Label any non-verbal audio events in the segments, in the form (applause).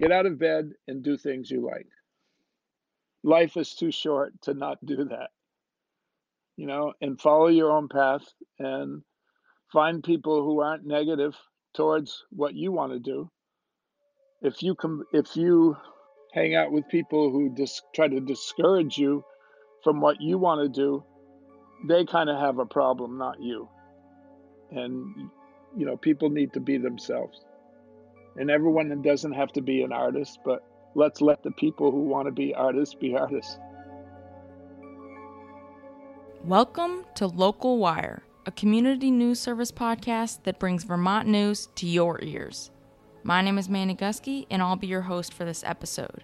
Get out of bed and do things you like. Life is too short to not do that. You know, and follow your own path and find people who aren't negative towards what you want to do. If you come if you hang out with people who just try to discourage you from what you want to do, they kind of have a problem, not you. And you know, people need to be themselves. And everyone doesn't have to be an artist, but let's let the people who want to be artists be artists. Welcome to Local Wire, a community news service podcast that brings Vermont news to your ears. My name is Manny Gusky, and I'll be your host for this episode.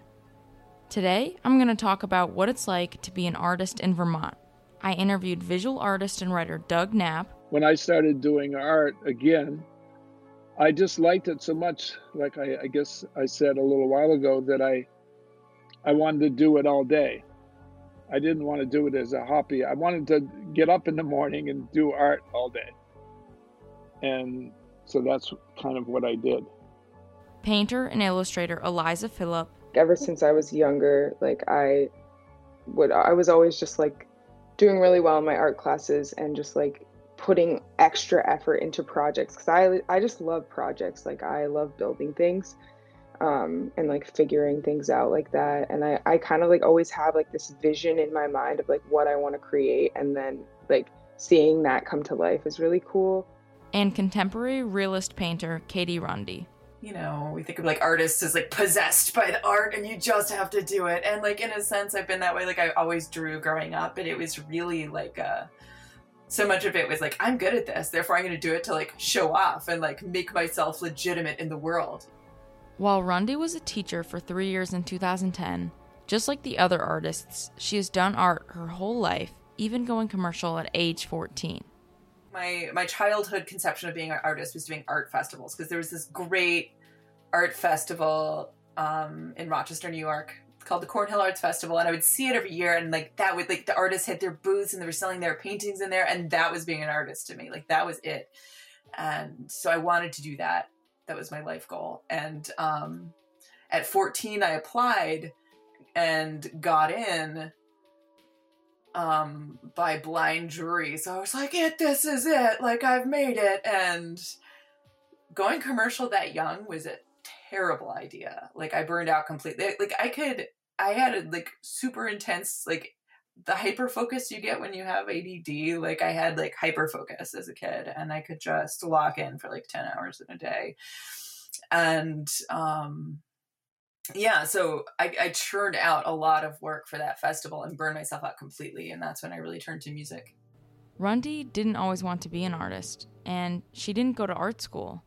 Today, I'm going to talk about what it's like to be an artist in Vermont. I interviewed visual artist and writer Doug Knapp. When I started doing art again, I just liked it so much. Like I, I guess I said a little while ago that I, I wanted to do it all day. I didn't want to do it as a hobby. I wanted to get up in the morning and do art all day. And so that's kind of what I did. Painter and illustrator Eliza Phillip. Ever since I was younger, like I would, I was always just like doing really well in my art classes and just like putting extra effort into projects because I, I just love projects. Like I love building things um, and like figuring things out like that. And I, I kind of like always have like this vision in my mind of like what I want to create. And then like seeing that come to life is really cool. And contemporary realist painter Katie Rundy you know, we think of like artists as like possessed by the art and you just have to do it. And like in a sense I've been that way. Like I always drew growing up, but it was really like uh so much of it was like, I'm good at this, therefore I'm gonna do it to like show off and like make myself legitimate in the world. While Rundy was a teacher for three years in 2010, just like the other artists, she has done art her whole life, even going commercial at age 14 my my childhood conception of being an artist was doing art festivals because there was this great art festival um, in Rochester, New York called the Cornhill Arts Festival, and I would see it every year, and like that would like the artists had their booths and they were selling their paintings in there, and that was being an artist to me, like that was it, and so I wanted to do that. That was my life goal, and um, at 14 I applied and got in um, by blind jury. So I was like, it, this is it. Like I've made it. And going commercial that young was a terrible idea. Like I burned out completely. Like I could, I had a like super intense, like the hyper focus you get when you have ADD. Like I had like hyper focus as a kid and I could just lock in for like 10 hours in a day. And, um, yeah, so I, I churned out a lot of work for that festival and burned myself out completely, and that's when I really turned to music. Rundy didn't always want to be an artist, and she didn't go to art school.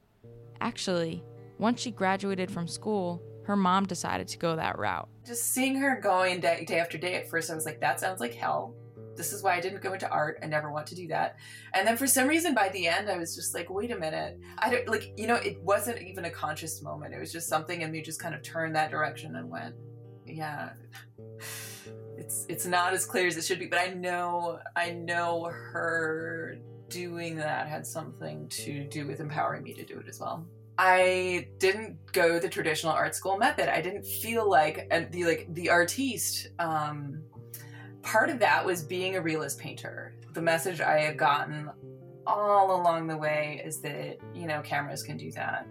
Actually, once she graduated from school, her mom decided to go that route. Just seeing her going day, day after day, at first I was like, that sounds like hell this is why I didn't go into art. I never want to do that. And then for some reason, by the end, I was just like, wait a minute. I don't like, you know, it wasn't even a conscious moment. It was just something in me just kind of turned that direction and went, yeah. (sighs) It's it's not as clear as it should be, but I know I know her doing that had something to do with empowering me to do it as well. I didn't go the traditional art school method. I didn't feel like and the like the artiste um, part of that was being a realist painter. The message I have gotten all along the way is that, you know, cameras can do that.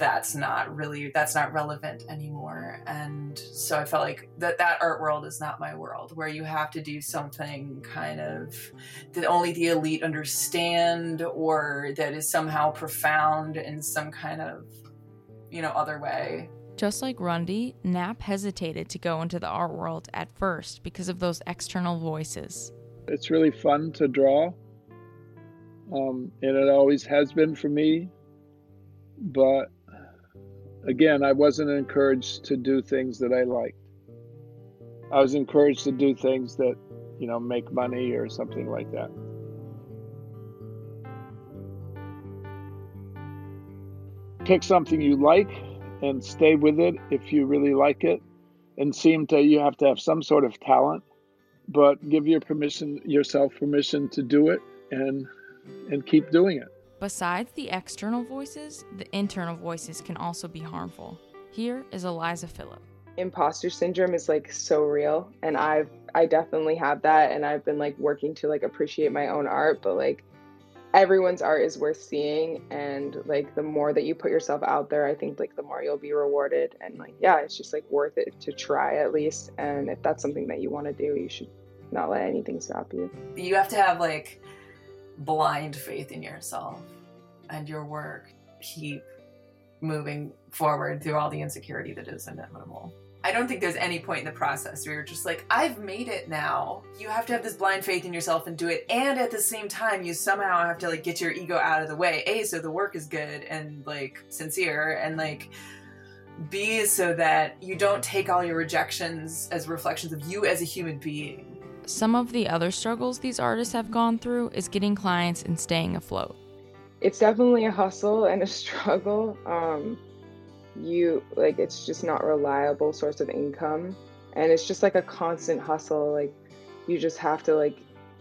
That's not really that's not relevant anymore. And so I felt like that that art world is not my world where you have to do something kind of that only the elite understand or that is somehow profound in some kind of you know other way just like Rundy, Knapp hesitated to go into the art world at first because of those external voices. It's really fun to draw, um, and it always has been for me. But again, I wasn't encouraged to do things that I liked. I was encouraged to do things that, you know, make money or something like that. Pick something you like and stay with it if you really like it and seem to you have to have some sort of talent but give your permission yourself permission to do it and and keep doing it besides the external voices the internal voices can also be harmful Here is Eliza Phillip. Imposter syndrome is like so real and I've I definitely have that and I've been like working to like appreciate my own art, but like everyone's art is worth seeing and like the more that you put yourself out there i think like the more you'll be rewarded and like yeah it's just like worth it to try at least and if that's something that you want to do you should not let anything stop you you have to have like blind faith in yourself and your work keep moving forward through all the insecurity that is inevitable I don't think there's any point in the process where you're just like, I've made it now. You have to have this blind faith in yourself and do it. And at the same time, you somehow have to like get your ego out of the way. A, so the work is good and like sincere and like B, so that you don't take all your rejections as reflections of you as a human being. Some of the other struggles these artists have gone through is getting clients and staying afloat. It's definitely a hustle and a (laughs) struggle. Um, you like it's just not reliable source of income and it's just like a constant hustle like you just have to like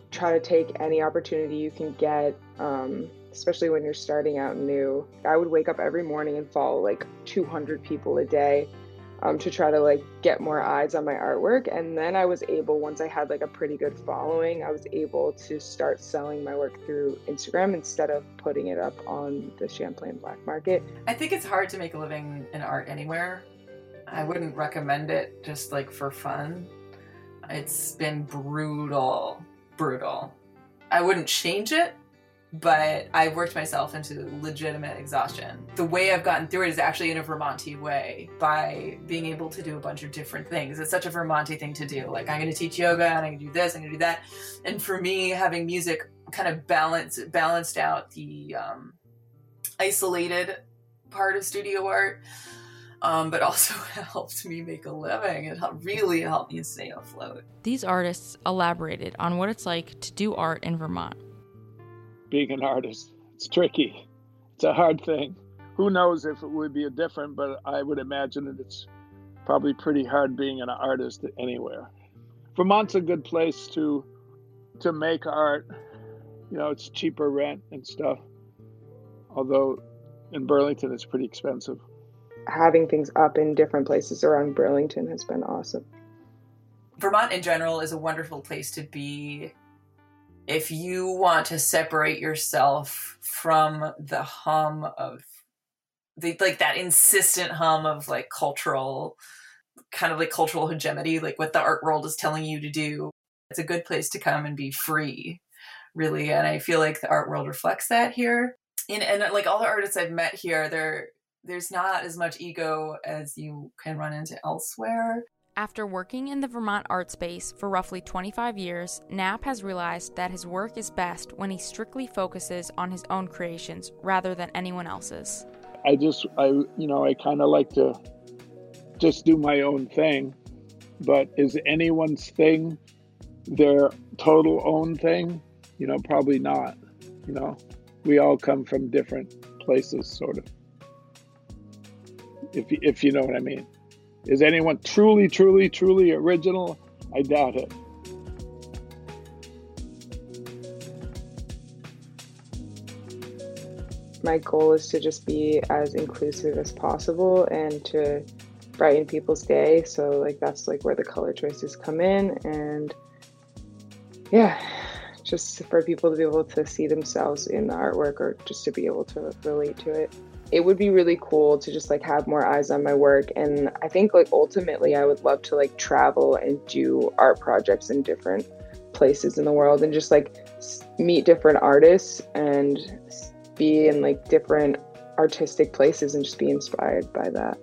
try to take any opportunity you can get um, especially when you're starting out new i would wake up every morning and follow like 200 people a day um, to try to like get more eyes on my artwork. And then i was able once i had like a pretty good following i was able to start selling my work through instagram instead of putting it up on the champlain black market. I think it's hard to make a living in art anywhere. I wouldn't recommend it just like for fun. It's been brutal brutal. I wouldn't change it but I've worked myself into legitimate exhaustion. The way I've gotten through it is actually in a Vermonty way by being able to do a bunch of different things. It's such a Vermonty thing to do. Like, I'm going to teach yoga and I'm going to do this, I'm going to do that. And for me, having music kind of balance, balanced out the um, isolated part of studio art. Um, but also (laughs) helped me make a living. It really helped me stay afloat. These artists elaborated on what it's like to do art in Vermont being an artist. It's tricky. It's a hard thing. Who knows if it would be a different, but I would imagine that it's probably pretty hard being an artist anywhere. Vermont's a good place to to make art. You know, it's cheaper rent and stuff. Although in Burlington it's pretty expensive. Having things up in different places around Burlington has been awesome. Vermont in general is a wonderful place to be if you want to separate yourself from the hum of the like that insistent hum of like cultural kind of like cultural hegemony like what the art world is telling you to do it's a good place to come and be free really. And i feel like the art world reflects that here. And, and like all the artists i've met here there there's not as much ego as you can run into elsewhere after working in the Vermont art space for roughly 25 years, Knapp has realized that his work is best when he strictly focuses on his own creations rather than anyone else's. I just, I, you know, I kind of like to just do my own thing, but is anyone's thing their total own thing? You know, probably not. You know, we all come from different places, sort of. If, if you know what I mean. Is anyone truly, truly, truly original? I doubt it. My goal is to just be as inclusive as possible and to brighten people's day. So, like, that's like where the color choices come in. And yeah, just for people to be able to see themselves in the artwork or just to be able to relate to it it would be really cool to just like have more eyes on my work. And i think like ultimately i would love to like travel and do art projects in different places in the world and just like meet different artists and be in like different artistic places and just be inspired by that.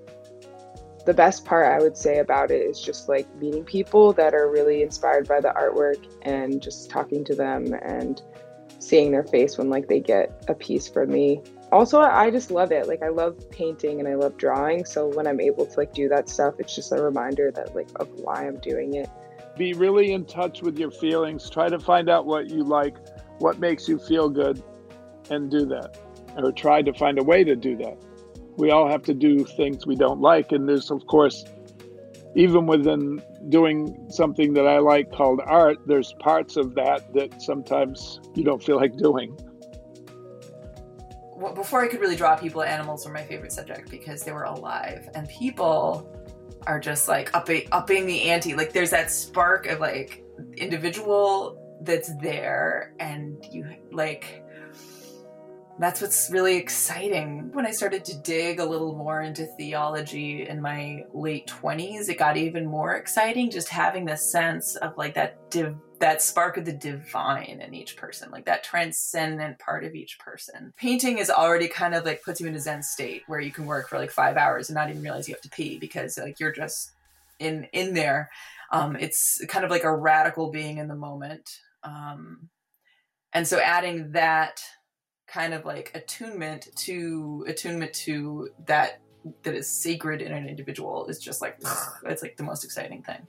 The best part i would say about it is just like meeting people that are really inspired by the artwork and just talking to them and seeing their face when like they get a piece from me. Also i just love it. Like i love painting and i love drawing. So when i'm able to like do that stuff it's just a reminder that like of why i'm doing it. Be really in touch with your feelings. Try to find out what you like what makes you feel good and do that. Or try to find a way to do that. We all have to do things we don't like and there's of course even within doing something that i like called art there's parts of that that sometimes you don't feel like doing well, before I could really draw people, animals were my favorite subject because they were alive, and people are just like upping upping the ante. Like there's that spark of like individual that's there, and you like that's what's really exciting. When I started to dig a little more into theology in my late 20s, it got even more exciting just having the sense of like that div- that spark of the divine in each person, like that transcendent part of each person. Painting is already kind of like puts you in a zen state where you can work for like 5 hours and not even realize you have to pee because like you're just in in there. Um, it's kind of like a radical being in the moment. Um, and so adding that kind of like attunement to attunement to that that is sacred in an individual is just like (sighs) (sighs) it's like the most exciting thing.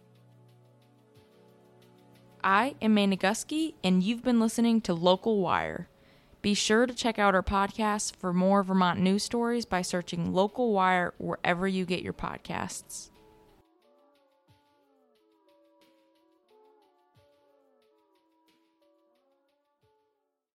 I am May Nagusky, and you've been listening to Local Wire. Be sure to check out our podcast for more Vermont news stories by searching Local Wire wherever you get your podcasts.